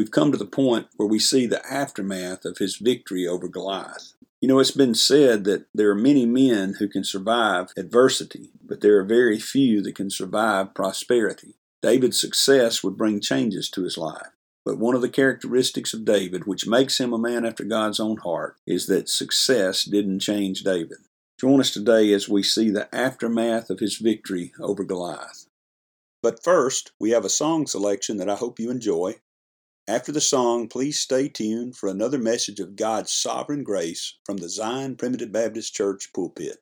we've come to the point where we see the aftermath of his victory over Goliath. You know, it's been said that there are many men who can survive adversity, but there are very few that can survive prosperity. David's success would bring changes to his life. But one of the characteristics of David, which makes him a man after God's own heart, is that success didn't change David. Join us today as we see the aftermath of his victory over Goliath. But first, we have a song selection that I hope you enjoy. After the song, please stay tuned for another message of God's sovereign grace from the Zion Primitive Baptist Church pulpit.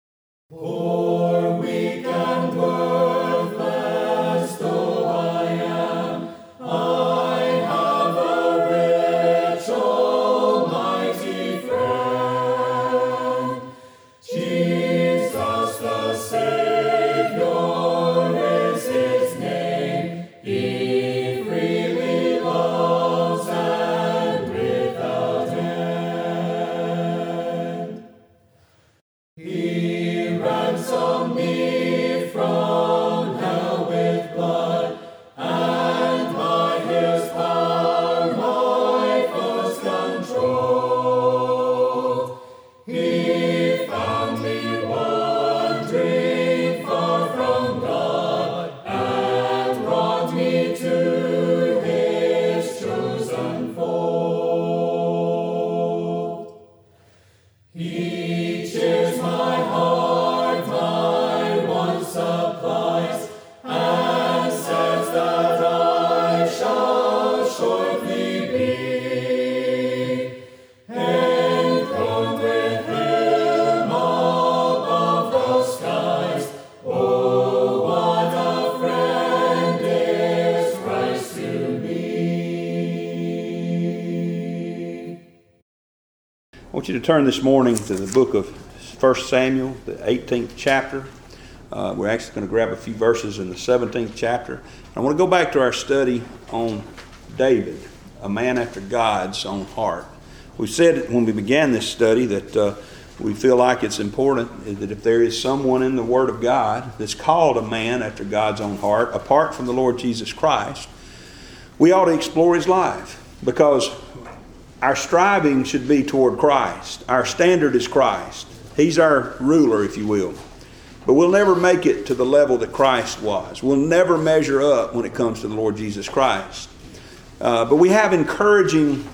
To turn this morning to the book of 1 Samuel, the 18th chapter. Uh, we're actually going to grab a few verses in the 17th chapter. I want to go back to our study on David, a man after God's own heart. We said when we began this study that uh, we feel like it's important that if there is someone in the Word of God that's called a man after God's own heart, apart from the Lord Jesus Christ, we ought to explore his life because our striving should be toward Christ. Our standard is Christ. He's our ruler, if you will. But we'll never make it to the level that Christ was. We'll never measure up when it comes to the Lord Jesus Christ. Uh, but we have encouraging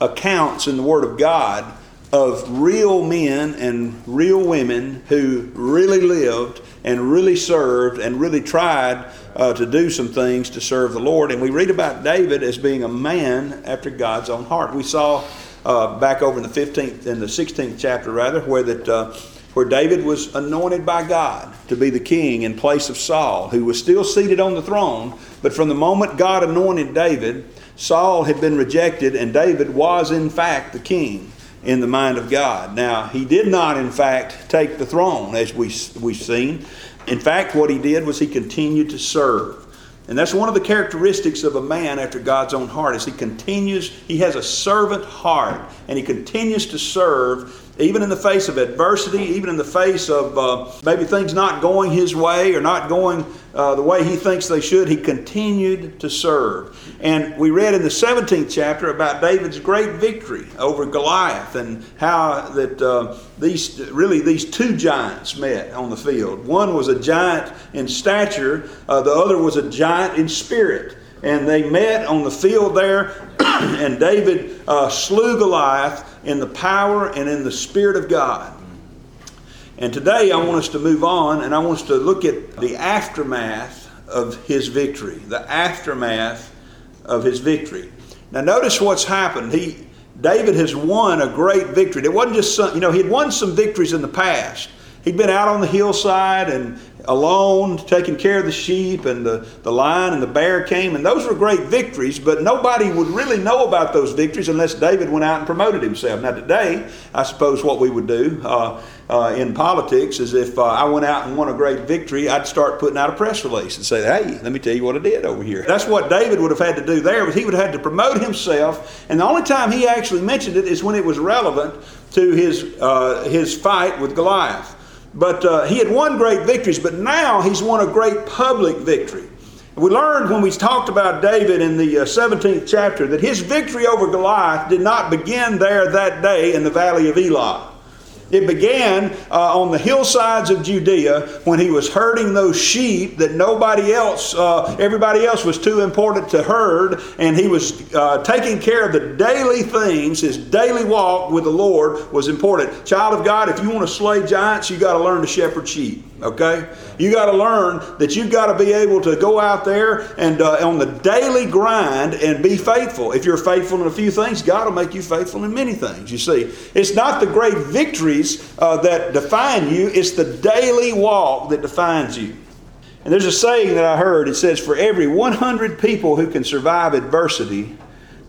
accounts in the Word of God of real men and real women who really lived and really served and really tried uh, to do some things to serve the Lord. And we read about David as being a man after God's own heart. We saw uh, back over in the 15th, in the 16th chapter rather, where that uh, where David was anointed by God to be the king in place of Saul, who was still seated on the throne. But from the moment God anointed David, Saul had been rejected, and David was, in fact, the king in the mind of God. Now, he did not, in fact, take the throne, as we, we've seen. In fact, what he did was he continued to serve. And that's one of the characteristics of a man after God's own heart is he continues, he has a servant heart, and he continues to serve even in the face of adversity, even in the face of uh, maybe things not going his way or not going uh, the way he thinks they should, he continued to serve. And we read in the 17th chapter about David's great victory over Goliath and how that uh, these really these two giants met on the field. One was a giant in stature, uh, the other was a giant in spirit. And they met on the field there, and David uh, slew Goliath in the power and in the Spirit of God. And today I want us to move on and I want us to look at the aftermath of his victory. The aftermath of his victory. Now notice what's happened. He David has won a great victory. It wasn't just some, you know, he had won some victories in the past. He'd been out on the hillside and alone, taking care of the sheep, and the, the lion and the bear came, and those were great victories, but nobody would really know about those victories unless David went out and promoted himself. Now, today, I suppose what we would do uh, uh, in politics is if uh, I went out and won a great victory, I'd start putting out a press release and say, hey, let me tell you what I did over here. That's what David would have had to do there, but he would have had to promote himself, and the only time he actually mentioned it is when it was relevant to his, uh, his fight with Goliath. But uh, he had won great victories, but now he's won a great public victory. We learned when we talked about David in the uh, 17th chapter that his victory over Goliath did not begin there that day in the valley of Elah. It began uh, on the hillsides of Judea when he was herding those sheep that nobody else, uh, everybody else was too important to herd, and he was uh, taking care of the daily things. His daily walk with the Lord was important. Child of God, if you want to slay giants, you got to learn to shepherd sheep. Okay? You got to learn that you've got to be able to go out there and uh, on the daily grind and be faithful. If you're faithful in a few things, God will make you faithful in many things. You see, it's not the great uh, that define you, it's the daily walk that defines you. And there's a saying that I heard it says, For every 100 people who can survive adversity,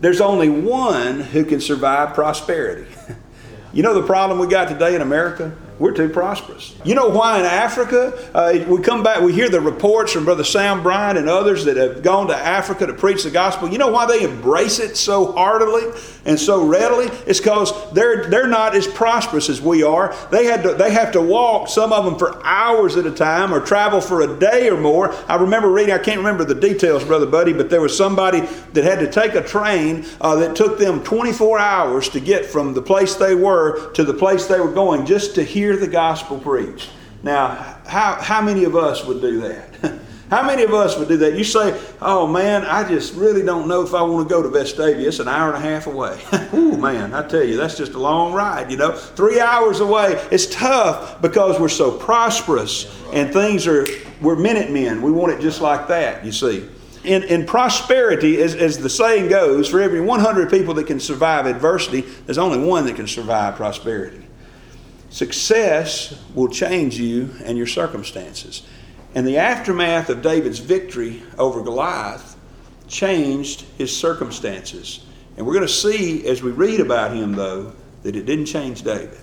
there's only one who can survive prosperity. you know the problem we got today in America? We're too prosperous. You know why in Africa? Uh, we come back, we hear the reports from Brother Sam Bryan and others that have gone to Africa to preach the gospel. You know why they embrace it so heartily and so readily? It's because they're, they're not as prosperous as we are. They, had to, they have to walk, some of them for hours at a time, or travel for a day or more. I remember reading, I can't remember the details, Brother Buddy, but there was somebody that had to take a train uh, that took them 24 hours to get from the place they were to the place they were going just to hear hear the gospel preached. Now, how, how many of us would do that? how many of us would do that? You say, oh man, I just really don't know if I want to go to Vestavia. It's an hour and a half away. Ooh, man, I tell you, that's just a long ride, you know. Three hours away. It's tough because we're so prosperous and things are, we're minute men. We want it just like that, you see. In, in prosperity, as, as the saying goes, for every 100 people that can survive adversity, there's only one that can survive prosperity. Success will change you and your circumstances. And the aftermath of David's victory over Goliath changed his circumstances. And we're going to see as we read about him, though, that it didn't change David.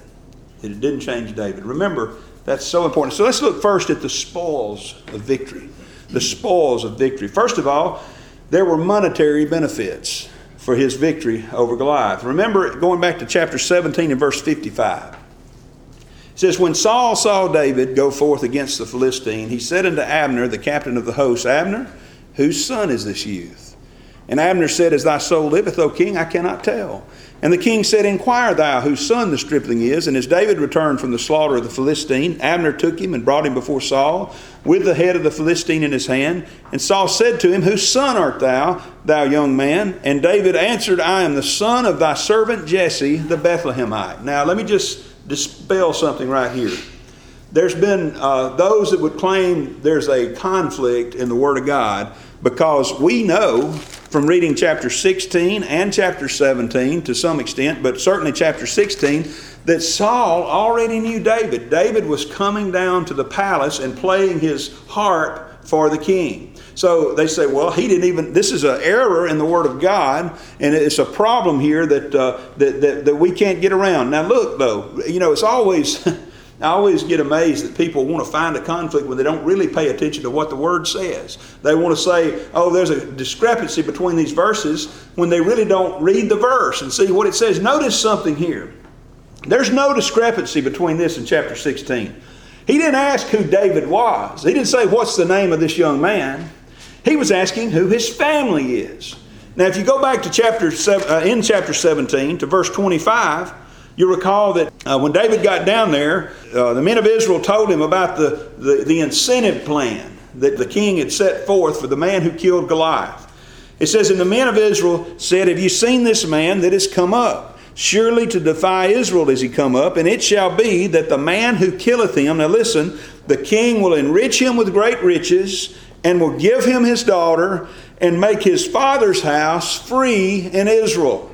That it didn't change David. Remember, that's so important. So let's look first at the spoils of victory. The spoils of victory. First of all, there were monetary benefits for his victory over Goliath. Remember, going back to chapter 17 and verse 55. It says, When Saul saw David go forth against the Philistine, he said unto Abner, the captain of the host, Abner, whose son is this youth? And Abner said, As thy soul liveth, O king, I cannot tell. And the king said, Inquire thou whose son the stripling is. And as David returned from the slaughter of the Philistine, Abner took him and brought him before Saul with the head of the Philistine in his hand. And Saul said to him, Whose son art thou, thou young man? And David answered, I am the son of thy servant Jesse the Bethlehemite. Now, let me just dispel something right here. There's been uh, those that would claim there's a conflict in the Word of God because we know from reading chapter 16 and chapter 17 to some extent, but certainly chapter 16, that Saul already knew David. David was coming down to the palace and playing his harp for the king. So they say, well, he didn't even, this is an error in the Word of God, and it's a problem here that, uh, that, that, that we can't get around. Now, look, though, you know, it's always. I always get amazed that people want to find a conflict when they don't really pay attention to what the Word says. They want to say, oh, there's a discrepancy between these verses when they really don't read the verse and see what it says. Notice something here. There's no discrepancy between this and chapter 16. He didn't ask who David was, he didn't say, what's the name of this young man. He was asking who his family is. Now, if you go back to chapter seven, uh, in chapter 17 to verse 25, you recall that uh, when David got down there, uh, the men of Israel told him about the, the, the incentive plan that the king had set forth for the man who killed Goliath. It says, And the men of Israel said, Have you seen this man that has come up? Surely to defy Israel is he come up, and it shall be that the man who killeth him, now listen, the king will enrich him with great riches, and will give him his daughter, and make his father's house free in Israel.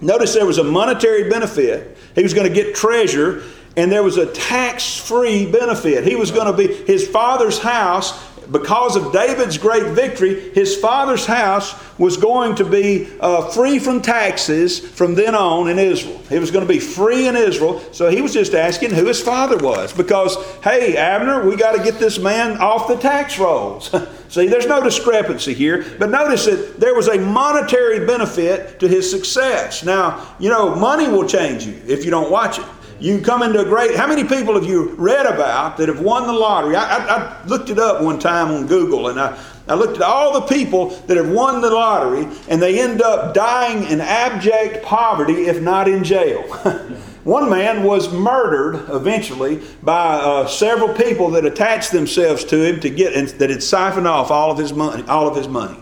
Notice there was a monetary benefit. He was going to get treasure, and there was a tax free benefit. He was going to be, his father's house because of David's great victory, his father's house was going to be uh, free from taxes from then on in Israel. It was going to be free in Israel. So he was just asking who his father was because, hey, Abner, we got to get this man off the tax rolls. See, there's no discrepancy here, but notice that there was a monetary benefit to his success. Now, you know, money will change you if you don't watch it. You come into a great. How many people have you read about that have won the lottery? I, I, I looked it up one time on Google, and I, I looked at all the people that have won the lottery, and they end up dying in abject poverty, if not in jail. One man was murdered eventually by uh, several people that attached themselves to him to get and that had siphoned off all of his money. All of his money.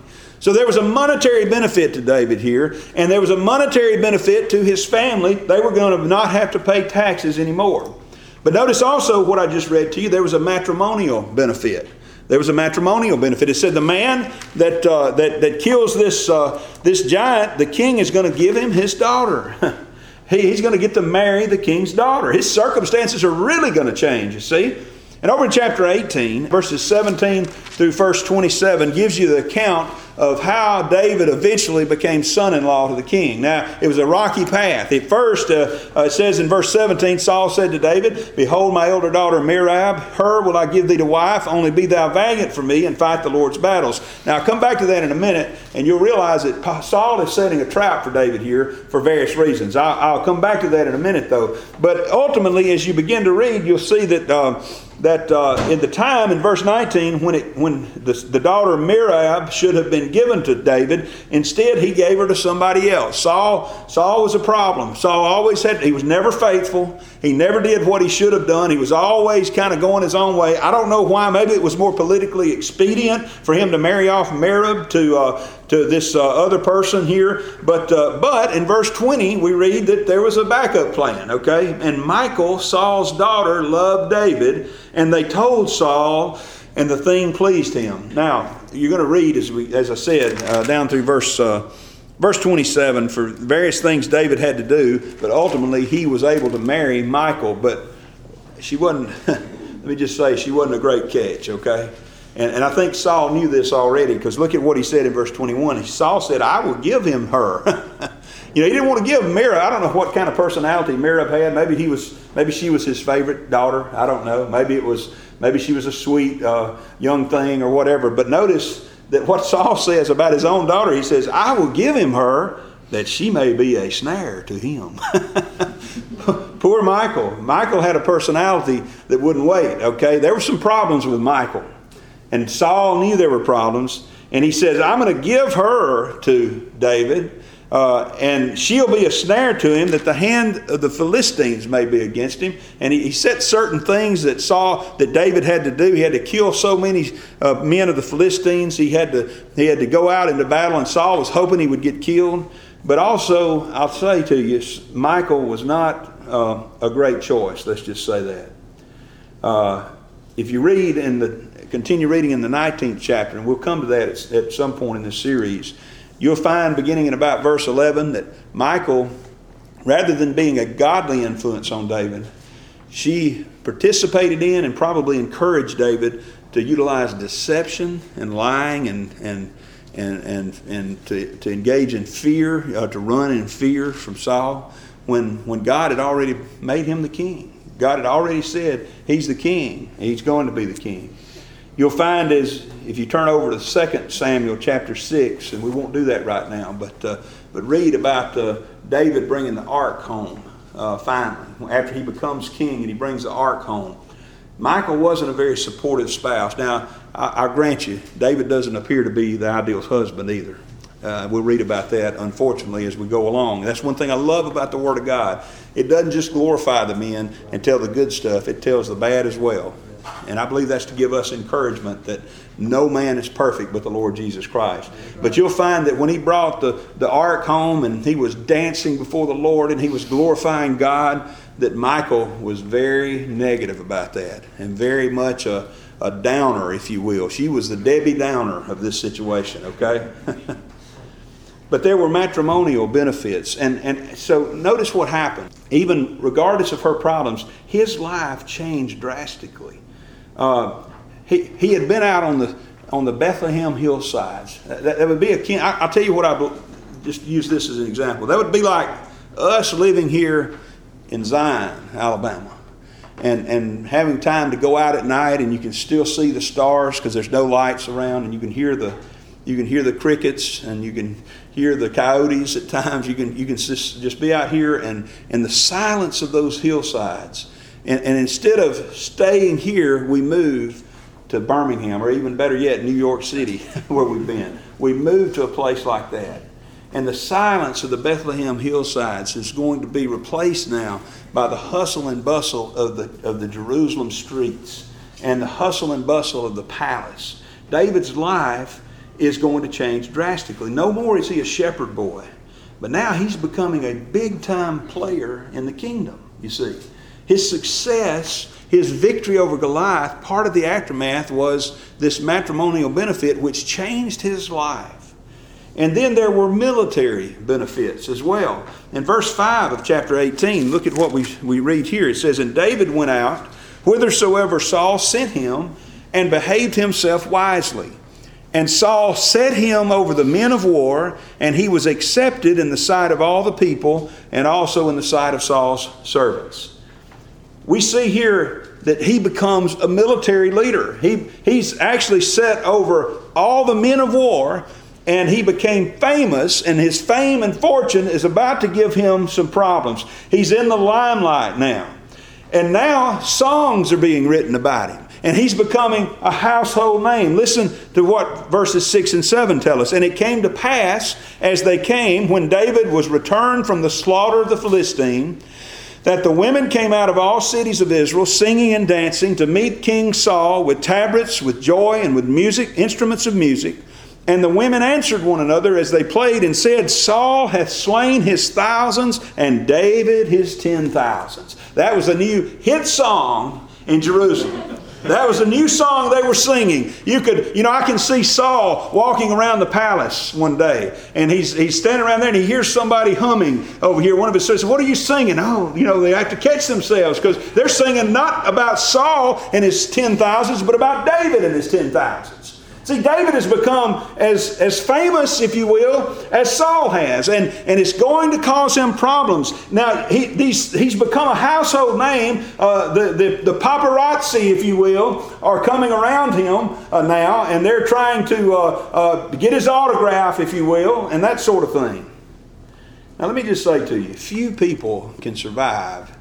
So there was a monetary benefit to David here, and there was a monetary benefit to his family. They were going to not have to pay taxes anymore. But notice also what I just read to you there was a matrimonial benefit. There was a matrimonial benefit. It said the man that, uh, that, that kills this, uh, this giant, the king is going to give him his daughter. he, he's going to get to marry the king's daughter. His circumstances are really going to change, you see. And over in chapter 18, verses 17 through verse 27, gives you the account of how David eventually became son in law to the king. Now, it was a rocky path. At first, uh, uh, it says in verse 17 Saul said to David, Behold, my elder daughter Merab, her will I give thee to wife, only be thou valiant for me and fight the Lord's battles. Now, I'll come back to that in a minute, and you'll realize that Saul is setting a trap for David here for various reasons. I'll, I'll come back to that in a minute, though. But ultimately, as you begin to read, you'll see that. Uh, that uh, in the time in verse 19 when it when the, the daughter Merab should have been given to David, instead he gave her to somebody else. Saul Saul was a problem. Saul always had he was never faithful. He never did what he should have done. He was always kind of going his own way. I don't know why. Maybe it was more politically expedient for him to marry off Merab to uh, to this uh, other person here. But, uh, but in verse 20, we read that there was a backup plan, okay? And Michal Saul's daughter, loved David, and they told Saul, and the thing pleased him. Now, you're going to read, as, we, as I said, uh, down through verse. Verse 27 for various things David had to do, but ultimately he was able to marry Michal. but she wasn't, let me just say, she wasn't a great catch, okay? And, and I think Saul knew this already because look at what he said in verse 21. Saul said, I will give him her. you know, he didn't want to give Merab. I don't know what kind of personality Merab had. Maybe he was, maybe she was his favorite daughter. I don't know. Maybe it was, maybe she was a sweet uh, young thing or whatever. But notice that what Saul says about his own daughter, he says, I will give him her that she may be a snare to him. Poor Michal. Michal had a personality that wouldn't wait, okay? There were some problems with Michal. And Saul knew there were problems. And he says, I'm going to give her to David, uh, and she'll be a snare to him that the hand of the Philistines may be against him. And he, he set certain things that Saul, that David had to do. He had to kill so many uh, men of the Philistines. He had, to, he had to go out into battle, and Saul was hoping he would get killed. But also, I'll say to you, Michal was not uh, a great choice. Let's just say that. Uh, if you read in the continue reading in the 19th chapter, and we'll come to that at, at some point in this series, you'll find beginning in about verse 11 that Michal, rather than being a godly influence on David, she participated in and probably encouraged David to utilize deception and lying and, and, and, and, and to, to engage in fear, uh, to run in fear from Saul, when, when God had already made him the king. God had already said he's the king, he's going to be the king. You'll find as if you turn over to 2 Samuel chapter 6, and we won't do that right now, but, uh, but read about uh, David bringing the ark home uh, finally, after he becomes king and he brings the ark home. Michal wasn't a very supportive spouse. Now, I, I grant you, David doesn't appear to be the ideal husband either. Uh, we'll read about that, unfortunately, as we go along. That's one thing I love about the Word of God. It doesn't just glorify the men and tell the good stuff, it tells the bad as well. And I believe that's to give us encouragement that no man is perfect but the Lord Jesus Christ. But you'll find that when he brought the, the ark home and he was dancing before the Lord and he was glorifying God, that Michal was very negative about that and very much a, a downer, if you will. She was the Debbie Downer of this situation, okay? but there were matrimonial benefits. And, and so notice what happened. Even regardless of her problems, his life changed drastically. Uh, he, he had been out on the, on the Bethlehem hillsides. That, that would be akin, I, I'll tell you what I just use this as an example. That would be like us living here in Zion, Alabama, and, and having time to go out at night and you can still see the stars because there's no lights around and you can hear the you can hear the crickets and you can hear the coyotes at times. You can you can just, just be out here and in the silence of those hillsides. And, and instead of staying here, we move to Birmingham or even better yet, New York City, where we've been. We move to a place like that. And the silence of the Bethlehem hillsides is going to be replaced now by the hustle and bustle of the, of the Jerusalem streets and the hustle and bustle of the palace. David's life is going to change drastically. No more is he a shepherd boy, but now he's becoming a big time player in the kingdom, you see. His success, his victory over Goliath, part of the aftermath was this matrimonial benefit which changed his life. And then there were military benefits as well. In verse 5 of chapter 18, look at what we, we read here. It says, And David went out whithersoever Saul sent him, and behaved himself wisely. And Saul set him over the men of war, and he was accepted in the sight of all the people, and also in the sight of Saul's servants. We see here that he becomes a military leader. He, he's actually set over all the men of war, and he became famous, and his fame and fortune is about to give him some problems. He's in the limelight now. And now songs are being written about him. And he's becoming a household name. Listen to what verses 6 and 7 tell us. And it came to pass as they came, when David was returned from the slaughter of the Philistine, that the women came out of all cities of Israel, singing and dancing, to meet King Saul with tabrets, with joy, and with music, instruments of music. And the women answered one another as they played and said, Saul hath slain his thousands and David his ten thousands. That was a new hit song in Jerusalem. That was a new song they were singing. You could, you know, I can see Saul walking around the palace one day, and he's he's standing around there, and he hears somebody humming over here. One of his says, "What are you singing?" Oh, you know, they have to catch themselves because they're singing not about Saul and his ten thousands, but about David and his ten thousands. See, David has become as, as famous, if you will, as Saul has, and, and it's going to cause him problems. Now, he, he's, he's become a household name. Uh, the, the, the paparazzi, if you will, are coming around him uh, now, and they're trying to uh, uh get his autograph, if you will, and that sort of thing. Now, let me just say to you few people can survive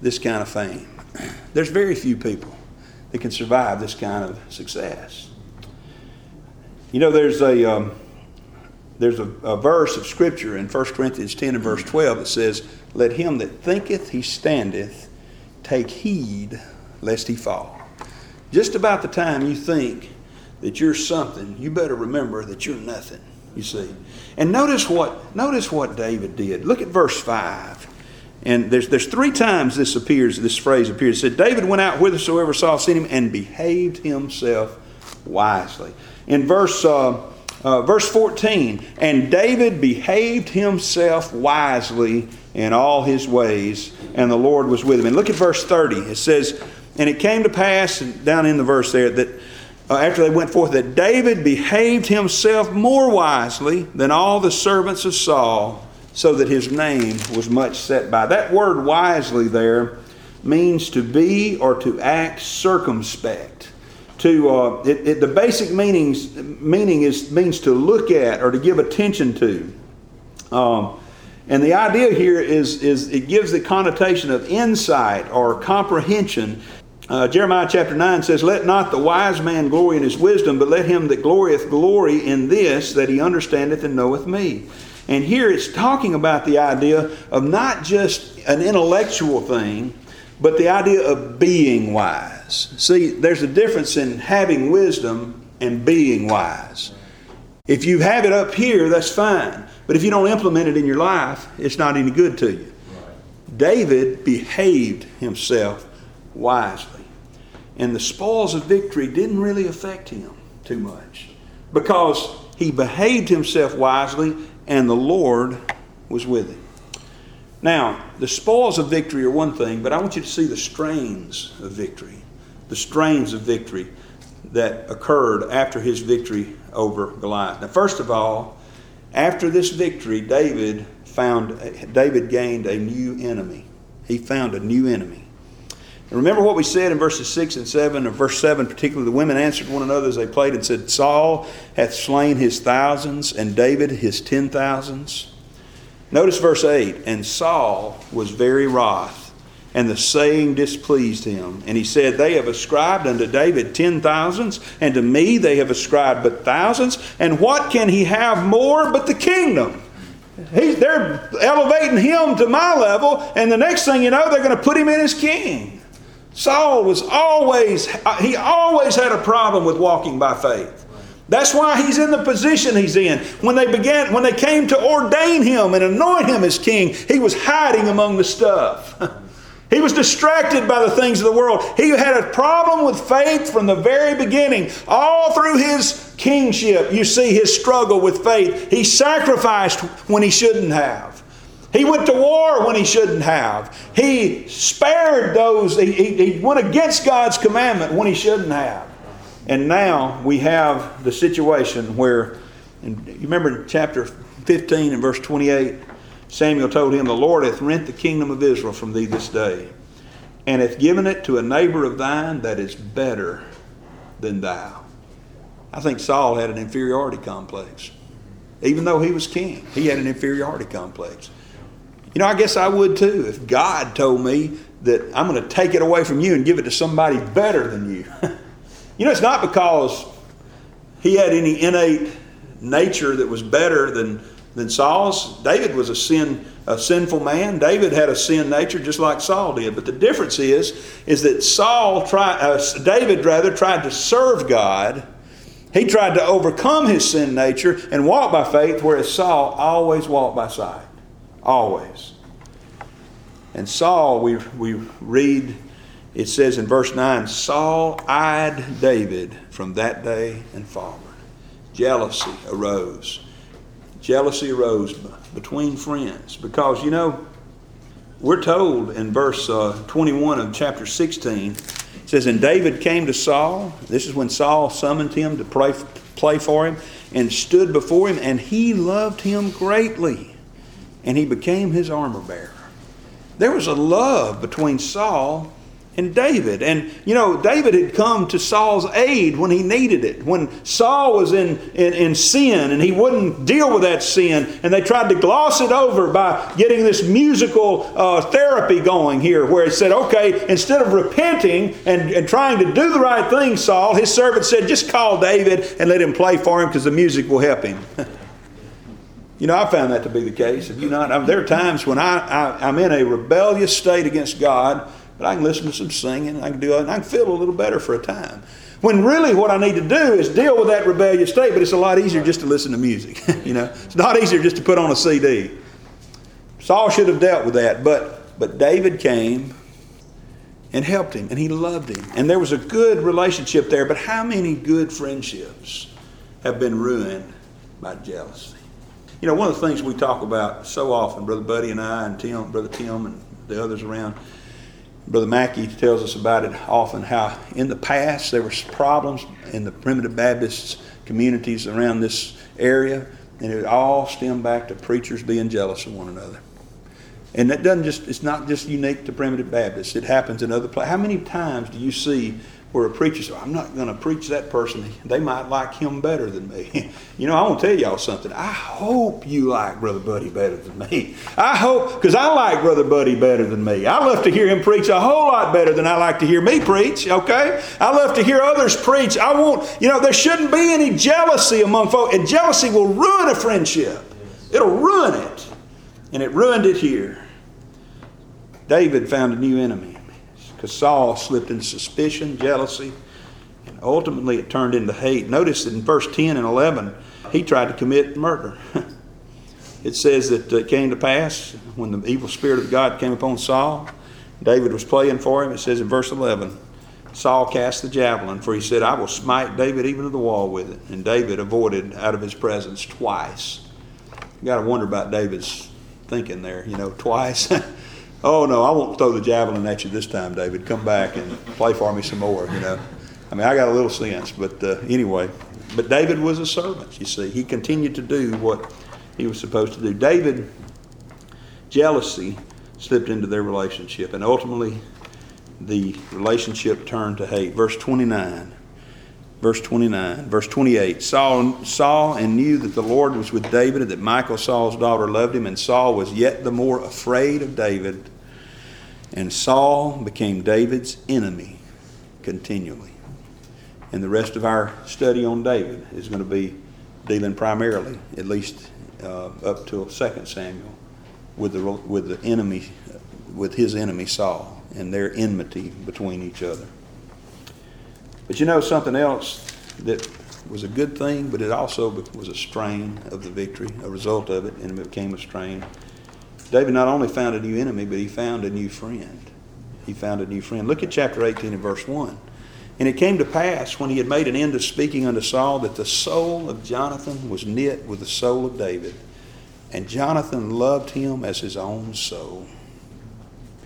this kind of fame. There's very few people that can survive this kind of success. You know, there's a um, there's a, a, verse of scripture in 1 Corinthians 10 and verse 12 that says, "Let him that thinketh he standeth take heed lest he fall." Just about the time you think that you're something, you better remember that you're nothing. You see, and notice what notice what David did. Look at verse five. And there's, there's three times this appears, this phrase appears. It said, David went out whithersoever Saul sent him and behaved himself wisely. In verse, uh, uh, verse 14, and David behaved himself wisely in all his ways, and the Lord was with him. And look at verse 30. It says, And it came to pass, down in the verse there, that uh, after they went forth, that David behaved himself more wisely than all the servants of Saul so that his name was much set by. That word wisely there means to be or to act circumspect. To uh, it, it, the basic meanings meaning is means to look at or to give attention to. Um, and the idea here is, is it gives the connotation of insight or comprehension. Uh, Jeremiah chapter 9 says, Let not the wise man glory in his wisdom, but let him that glorieth glory in this, that he understandeth and knoweth me. And here it's talking about the idea of not just an intellectual thing, but the idea of being wise. See, there's a difference in having wisdom and being wise. If you have it up here, that's fine. But if you don't implement it in your life, it's not any good to you. David behaved himself wisely. And the spoils of victory didn't really affect him too much because he behaved himself wisely and the Lord was with him. Now, the spoils of victory are one thing, but I want you to see the strains of victory. The strains of victory that occurred after his victory over Goliath. Now, first of all, after this victory, David found David gained a new enemy. He found a new enemy. And remember what we said in verses 6 and 7, or verse 7 particularly, the women answered one another as they played and said, Saul hath slain his thousands, and David his ten thousands. Notice verse 8, and Saul was very wroth, and the saying displeased him. And he said, They have ascribed unto David ten thousands, and to me they have ascribed but thousands, and what can he have more but the kingdom? He, they're elevating him to my level, and the next thing you know, they're going to put him in as king. Saul was always, uh, he always had a problem with walking by faith. That's why he's in the position he's in. When they began, when they came to ordain him and anoint him as king, he was hiding among the stuff. He was distracted by the things of the world. He had a problem with faith from the very beginning. All through his kingship, you see his struggle with faith. He sacrificed when he shouldn't have. He went to war when he shouldn't have. He spared those, he, he, he, went against God's commandment when he shouldn't have. And now we have the situation where, you remember chapter 15 and verse 28, Samuel told him, The Lord hath rent the kingdom of Israel from thee this day, and hath given it to a neighbor of thine that is better than thou. I think Saul had an inferiority complex. Even though he was king, he had an inferiority complex. You know, I guess I would too if God told me that I'm going to take it away from you and give it to somebody better than you. you know, it's not because he had any innate nature that was better than, than Saul's. David was a sin a sinful man. David had a sin nature just like Saul did. But the difference is, is that Saul tried, uh, David rather tried to serve God. He tried to overcome his sin nature and walk by faith, whereas Saul always walked by sight. Always. And Saul, we, we read, it says in verse 9 Saul eyed David from that day and forward. Jealousy arose. Jealousy arose between friends because, you know, we're told in verse uh, 21 of chapter 16, it says, And David came to Saul. This is when Saul summoned him to pray, play for him and stood before him, and he loved him greatly and he became his armor bearer. There was a love between Saul and David. And, you know, David had come to Saul's aid when he needed it. When Saul was in, in, in, sin and he wouldn't deal with that sin, and they tried to gloss it over by getting this musical uh, therapy going here, where he said, okay, instead of repenting and, and trying to do the right thing, Saul, his servant said, just call David and let him play for him because the music will help him. You know, I found that to be the case. Have you not? I mean, there are times when I, I, am in a rebellious state against God, but I can listen to some singing, I can do it, and I can feel a little better for a time. When really what I need to do is deal with that rebellious state, but it's a lot easier just to listen to music. you know, it's not easier just to put on a CD. Saul should have dealt with that, but But David came and helped him, and he loved him. And there was a good relationship there, but how many good friendships have been ruined by jealousy? You know, one of the things we talk about so often, Brother Buddy and I, and Tim, Brother Tim, and the others around, Brother Mackey tells us about it often how in the past there were problems in the primitive Baptist communities around this area, and it all stemmed back to preachers being jealous of one another. And that doesn't just, it's not just unique to primitive Baptists. It happens in other places. How many times do you see where a preacher says, I'm not going to preach that person. They might like him better than me. you know, I want to tell y'all something. I hope you like Brother Buddy better than me. I hope, because I like Brother Buddy better than me. I love to hear him preach a whole lot better than I like to hear me preach, okay? I love to hear others preach. I want, you know, there shouldn't be any jealousy among folks. And jealousy will ruin a friendship, it'll ruin it. And it ruined it here. David found a new enemy because Saul slipped into suspicion, jealousy, and ultimately it turned into hate. Notice that in verse 10 and 11, he tried to commit murder. it says that uh, it came to pass when the evil spirit of God came upon Saul, David was playing for him. It says in verse 11, Saul cast the javelin, for he said, I will smite David even to the wall with it. And David avoided out of his presence twice. You got to wonder about David's thinking there, you know, twice. Oh no, I won't throw the javelin at you this time, David. Come back and play for me some more. You know, I mean, I got a little sense, but uh, anyway. But David was a servant. You see, he continued to do what he was supposed to do. David, jealousy slipped into their relationship, and ultimately, the relationship turned to hate. Verse twenty-nine. Verse 29, verse 28. Saul saw and knew that the Lord was with David and that Michal, Saul's daughter, loved him, and Saul was yet the more afraid of David. And Saul became David's enemy continually. And the rest of our study on David is going to be dealing primarily, at least uh, up to 2 Samuel, with the, with the enemy, with his enemy Saul and their enmity between each other. But you know something else that was a good thing, but it also was a strain of the victory, a result of it, and it became a strain. David not only found a new enemy, but he found a new friend. He found a new friend. Look at chapter 18 and verse 1. And it came to pass, when he had made an end of speaking unto Saul, that the soul of Jonathan was knit with the soul of David. And Jonathan loved him as his own soul.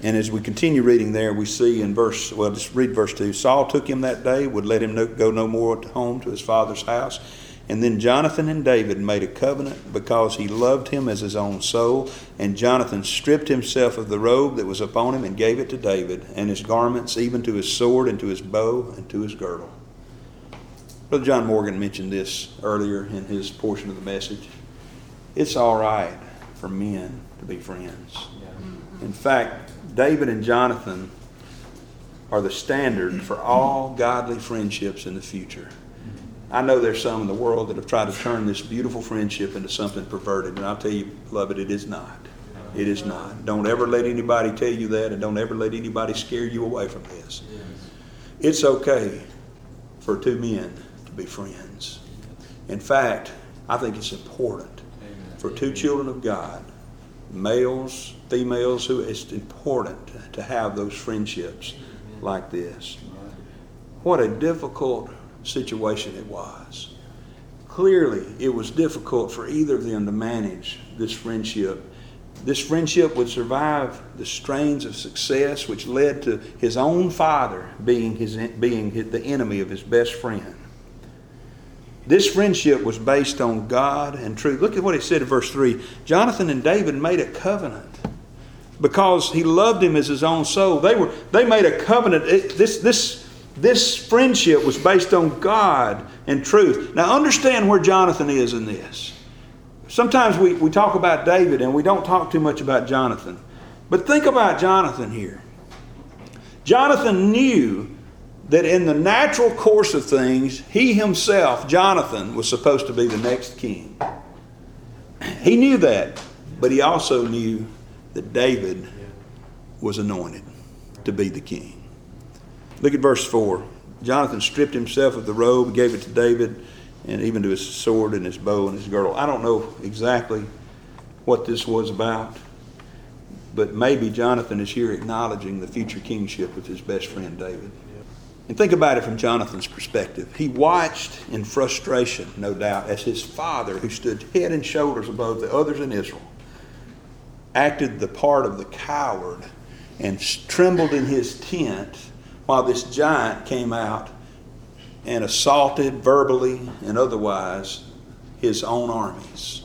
And as we continue reading there, we see in verse, well, just read verse 2. Saul took him that day, would let him no, go no more home to his father's house. And then Jonathan and David made a covenant because he loved him as his own soul. And Jonathan stripped himself of the robe that was upon him and gave it to David, and his garments, even to his sword, and to his bow, and to his girdle. Brother John Morgan mentioned this earlier in his portion of the message. It's all right for men to be friends. In fact, David and Jonathan are the standard for all godly friendships in the future. I know there's some in the world that have tried to turn this beautiful friendship into something perverted, and I'll tell you, beloved, it is not. It is not. Don't ever let anybody tell you that, and don't ever let anybody scare you away from this. It's okay for two men to be friends. In fact, I think it's important for two children of God males, females, who it's important to have those friendships like this. What a difficult situation it was. Clearly, it was difficult for either of them to manage this friendship. This friendship would survive the strains of success, which led to his own father being, his, being the enemy of his best friend. This friendship was based on God and truth. Look at what it said in verse 3. Jonathan and David made a covenant because he loved him as his own soul. They, were, they made a covenant. It, this, this, this friendship was based on God and truth. Now, understand where Jonathan is in this. Sometimes we, we talk about David and we don't talk too much about Jonathan. But think about Jonathan here. Jonathan knew that in the natural course of things, he himself, Jonathan, was supposed to be the next king. He knew that, but he also knew that David was anointed to be the king. Look at verse 4. Jonathan stripped himself of the robe, gave it to David, and even to his sword and his bow and his girdle. I don't know exactly what this was about, but maybe Jonathan is here acknowledging the future kingship of his best friend David. And think about it from Jonathan's perspective. He watched in frustration, no doubt, as his father, who stood head and shoulders above the others in Israel, acted the part of the coward and trembled in his tent while this giant came out and assaulted verbally and otherwise his own armies.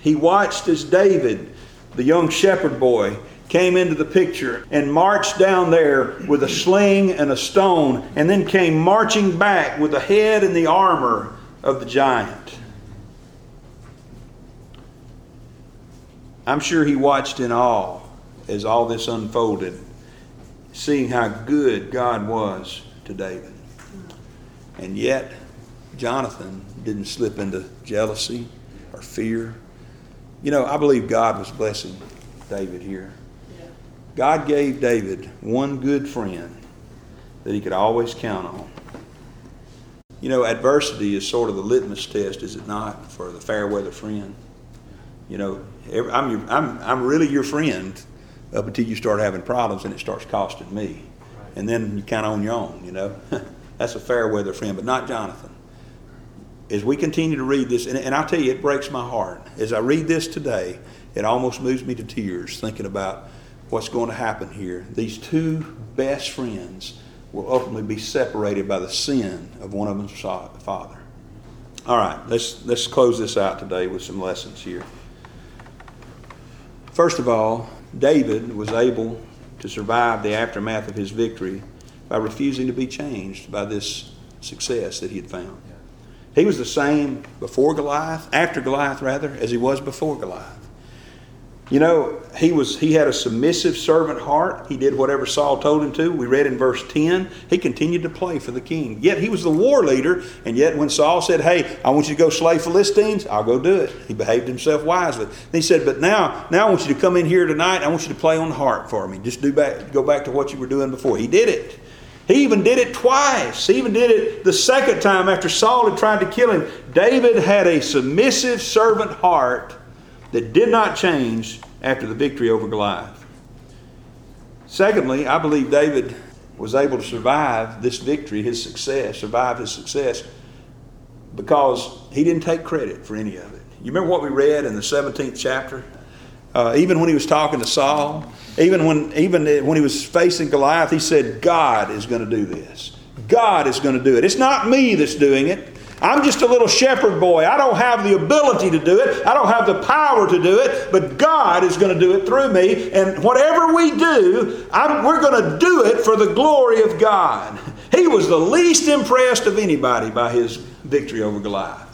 He watched as David, the young shepherd boy, came into the picture and marched down there with a sling and a stone, and then came marching back with the head and the armor of the giant. I'm sure he watched in awe as all this unfolded, seeing how good God was to David. And yet, Jonathan didn't slip into jealousy or fear. You know, I believe God was blessing David here. God gave David one good friend that he could always count on. You know, adversity is sort of the litmus test, is it not, for the fair weather friend? You know, I'm, your, I'm, I'm really your friend up until you start having problems and it starts costing me. And then you kind of on your own, you know. That's a fair weather friend, but not Jonathan. As we continue to read this, and, and I'll tell you, it breaks my heart. As I read this today, it almost moves me to tears thinking about what's going to happen here. These two best friends will ultimately be separated by the sin of one of them's father. All right, let's, let's close this out today with some lessons here. First of all, David was able to survive the aftermath of his victory by refusing to be changed by this success that he had found. He was the same before Goliath, after Goliath rather, as he was before Goliath. You know, he was he had a submissive servant heart. He did whatever Saul told him to. We read in verse 10, he continued to play for the king. Yet he was the war leader, and yet when Saul said, "Hey, I want you to go slay Philistines," I'll go do it. He behaved himself wisely. Then he said, "But now, now I want you to come in here tonight. I want you to play on the harp for me. Just do back go back to what you were doing before." He did it. He even did it twice. He even did it the second time after Saul had tried to kill him. David had a submissive servant heart that did not change after the victory over Goliath. Secondly, I believe David was able to survive this victory, his success, survive his success, because he didn't take credit for any of it. You remember what we read in the 17th chapter? Uh, even when he was talking to Saul, even when, even when he was facing Goliath, he said, God is going to do this. God is going to do it. It's not me that's doing it. I'm just a little shepherd boy. I don't have the ability to do it. I don't have the power to do it, but God is going to do it through me. And whatever we do, I'm, we're going to do it for the glory of God. He was the least impressed of anybody by his victory over Goliath.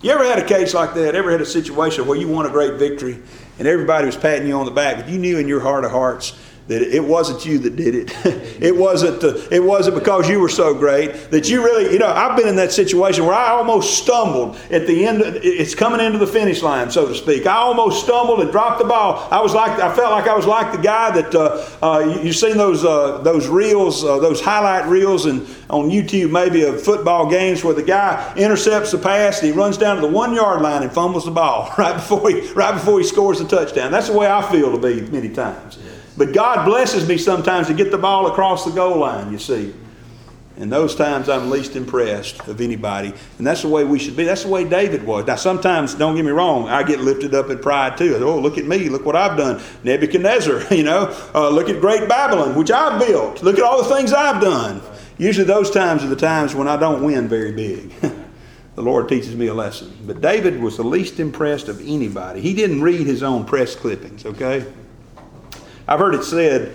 You ever had a case like that? Ever had a situation where you won a great victory and everybody was patting you on the back, but you knew in your heart of hearts that it wasn't you that did it. it wasn't uh, it wasn't because you were so great that you really you know I've been in that situation where I almost stumbled at the end. It's coming into the finish line, so to speak. I almost stumbled and dropped the ball. I was like I felt like I was like the guy that uh, uh, you, have seen those uh, those reels, uh, those highlight reels, and on YouTube maybe of football games where the guy intercepts the pass and he runs down to the one yard line and fumbles the ball right before he right before he scores the touchdown. That's the way I feel to be many times. But God blesses me sometimes to get the ball across the goal line, you see. And those times I'm least impressed of anybody. And that's the way we should be. That's the way David was. Now, sometimes, don't get me wrong, I get lifted up in pride too. Oh, look at me. Look what I've done. Nebuchadnezzar, you know. Uh, look at great Babylon, which I built. Look at all the things I've done. Usually, those times are the times when I don't win very big. the Lord teaches me a lesson. But David was the least impressed of anybody. He didn't read his own press clippings, okay? I've heard it said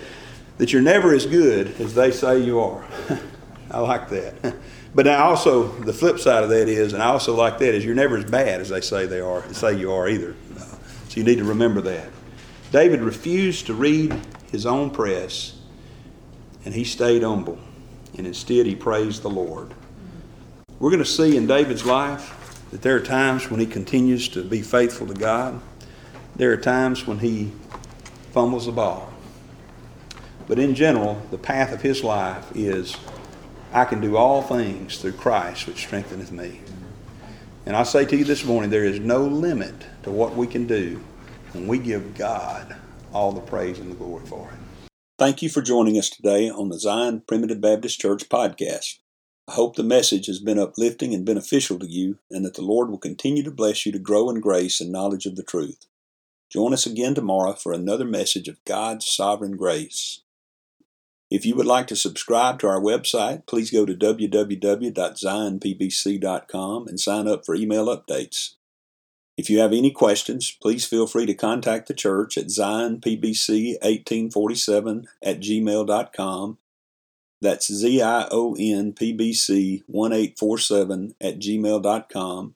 that you're never as good as they say you are. I like that. But now also the flip side of that is, and I also like that, is you're never as bad as they say they are, say you are either. So you need to remember that. David refused to read his own press, and he stayed humble, and instead he praised the Lord. We're going to see in David's life that there are times when he continues to be faithful to God. There are times when he fumbles the ball. But in general, the path of his life is I can do all things through Christ which strengtheneth me. And I say to you this morning, there is no limit to what we can do when we give God all the praise and the glory for it. Thank you for joining us today on the Zion Primitive Baptist Church podcast. I hope the message has been uplifting and beneficial to you, and that the Lord will continue to bless you to grow in grace and knowledge of the truth. Join us again tomorrow for another message of God's sovereign grace. If you would like to subscribe to our website, please go to www.zionpbc.com and sign up for email updates. If you have any questions, please feel free to contact the church at zionpbc1847 at gmail.com. That's Z-I-O-N-P-B-C-1847 at gmail.com.